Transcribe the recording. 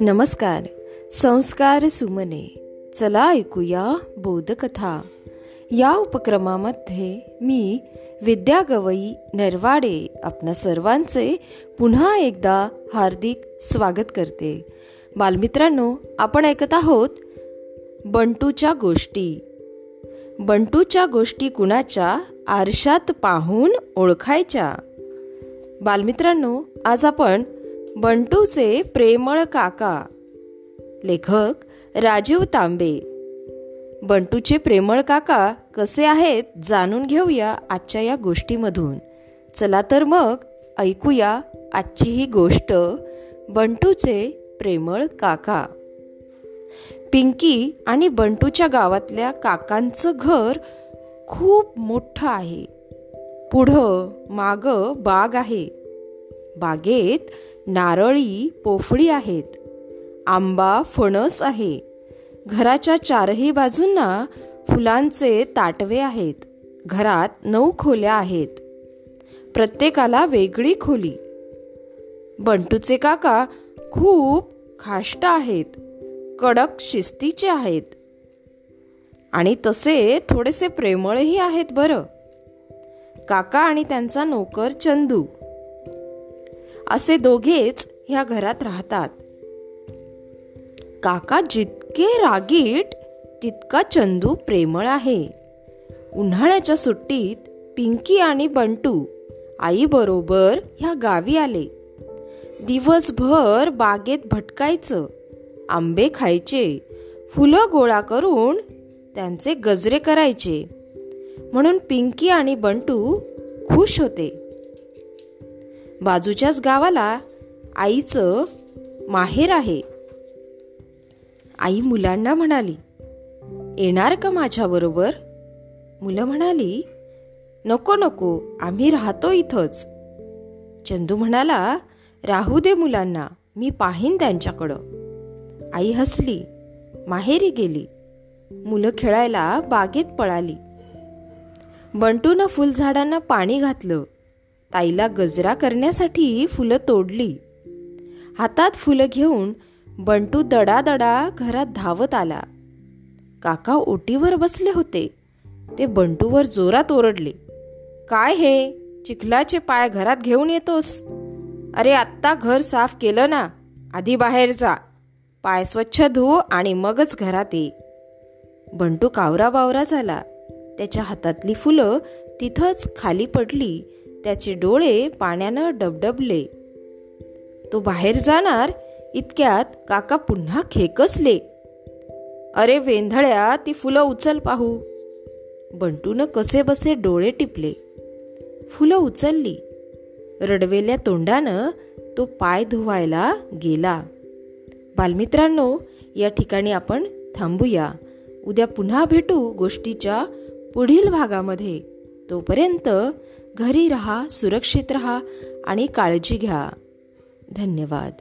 नमस्कार संस्कार सुमने चला ऐकूया बोधकथा. या उपक्रमामध्ये मी विद्या गवई नरवाडे आपल्या सर्वांचे पुन्हा एकदा हार्दिक स्वागत करते. बालमित्रांनो आपण ऐकत आहोत बंटूच्या गोष्टी. बंटूच्या गोष्टी कुणाच्या? आरशात पाहून ओळखायच्या. बालमित्रांनो आज आपण बंटूचे प्रेमळ काका लेखक राजीव तांबे. बंटूचे प्रेमळ काका कसे आहेत जाणून घेऊया आजच्या या गोष्टीमधून. चला तर मग ऐकूया आजची ही गोष्ट बंटूचे प्रेमळ काका. पिंकी आणि बंटूच्या गावातल्या काकांचं घर खूप मोठं आहे. पुढं माग बाग आहे. बागेत नारळी पोफळी आहेत. आंबा फणस आहे. घराच्या चारही बाजूंना फुलांचे ताटवे आहेत. घरात नऊ खोल्या आहेत. प्रत्येकाला वेगळी खोली. बंटूचे काका खूप खाष्ट आहेत. कडक शिस्तीचे आहेत. आणि तसे थोडेसे प्रेमळही आहेत बरं. काका आणि त्यांचा नोकर चंदू. असे दोघेच ह्या घरात राहतात. काका जितके रागीट तितका चंदू प्रेमळ आहे. उन्हाळ्याच्या सुट्टीत पिंकी आणि बंटू आईबरोबर ह्या गावी आले. दिवसभर बागेत भटकायचं आंबे खायचे फुलं गोळा करून त्यांचे गजरे करायचे. म्हणून पिंकी आणि बंटू खुश होते. बाजूच्याच गावाला आईचं माहेर आहे. आई मुलांना म्हणाली येणार का माझ्याबरोबर मुलं म्हणाली नको नको आम्ही राहतो इथंच. चंदू म्हणाला राहू दे मुलांना मी पाहीन त्यांच्याकडं. आई हसली माहेरी गेली. मुलं खेळायला बागेत पळाली. बंटून फुलझाडांना पाणी घातलं. ताईला गजरा करण्यासाठी फुलं तोडली. हातात फुलं घेऊन बंटू दडादडा घरात धावत आला. काका ओटीवर बसले होते. ते बंटूवर जोरात ओरडले. काय हे? चिखलाचे पाय घरात घेऊन येतोस. अरे आत्ता घर साफ केलं ना. आधी बाहेर जा. पाय स्वच्छ धु आणि मगच घरात ये. बंटू कावरा बावरा झाला. त्याच्या हातातली फुलं तिथंच खाली पडली. त्याचे डोळे पाण्यानं डबडबले. तो बाहेर जाणार इतक्यात काका पुन्हा खेकसले. अरे वेंधळ्या ती फुलं उचल पाहू. बंटून कसे बसे डोळे टिपले. फुलं उचलली. रडवेल्या तोंडानं तो पाय धुवायला गेला. बालमित्रांनो या ठिकाणी आपण थांबूया. उद्या पुन्हा भेटू गोष्टीच्या पुढील भागामध्ये. तोपर्यंत घरी रहा सुरक्षित रहा आणि काळजी घ्या. धन्यवाद.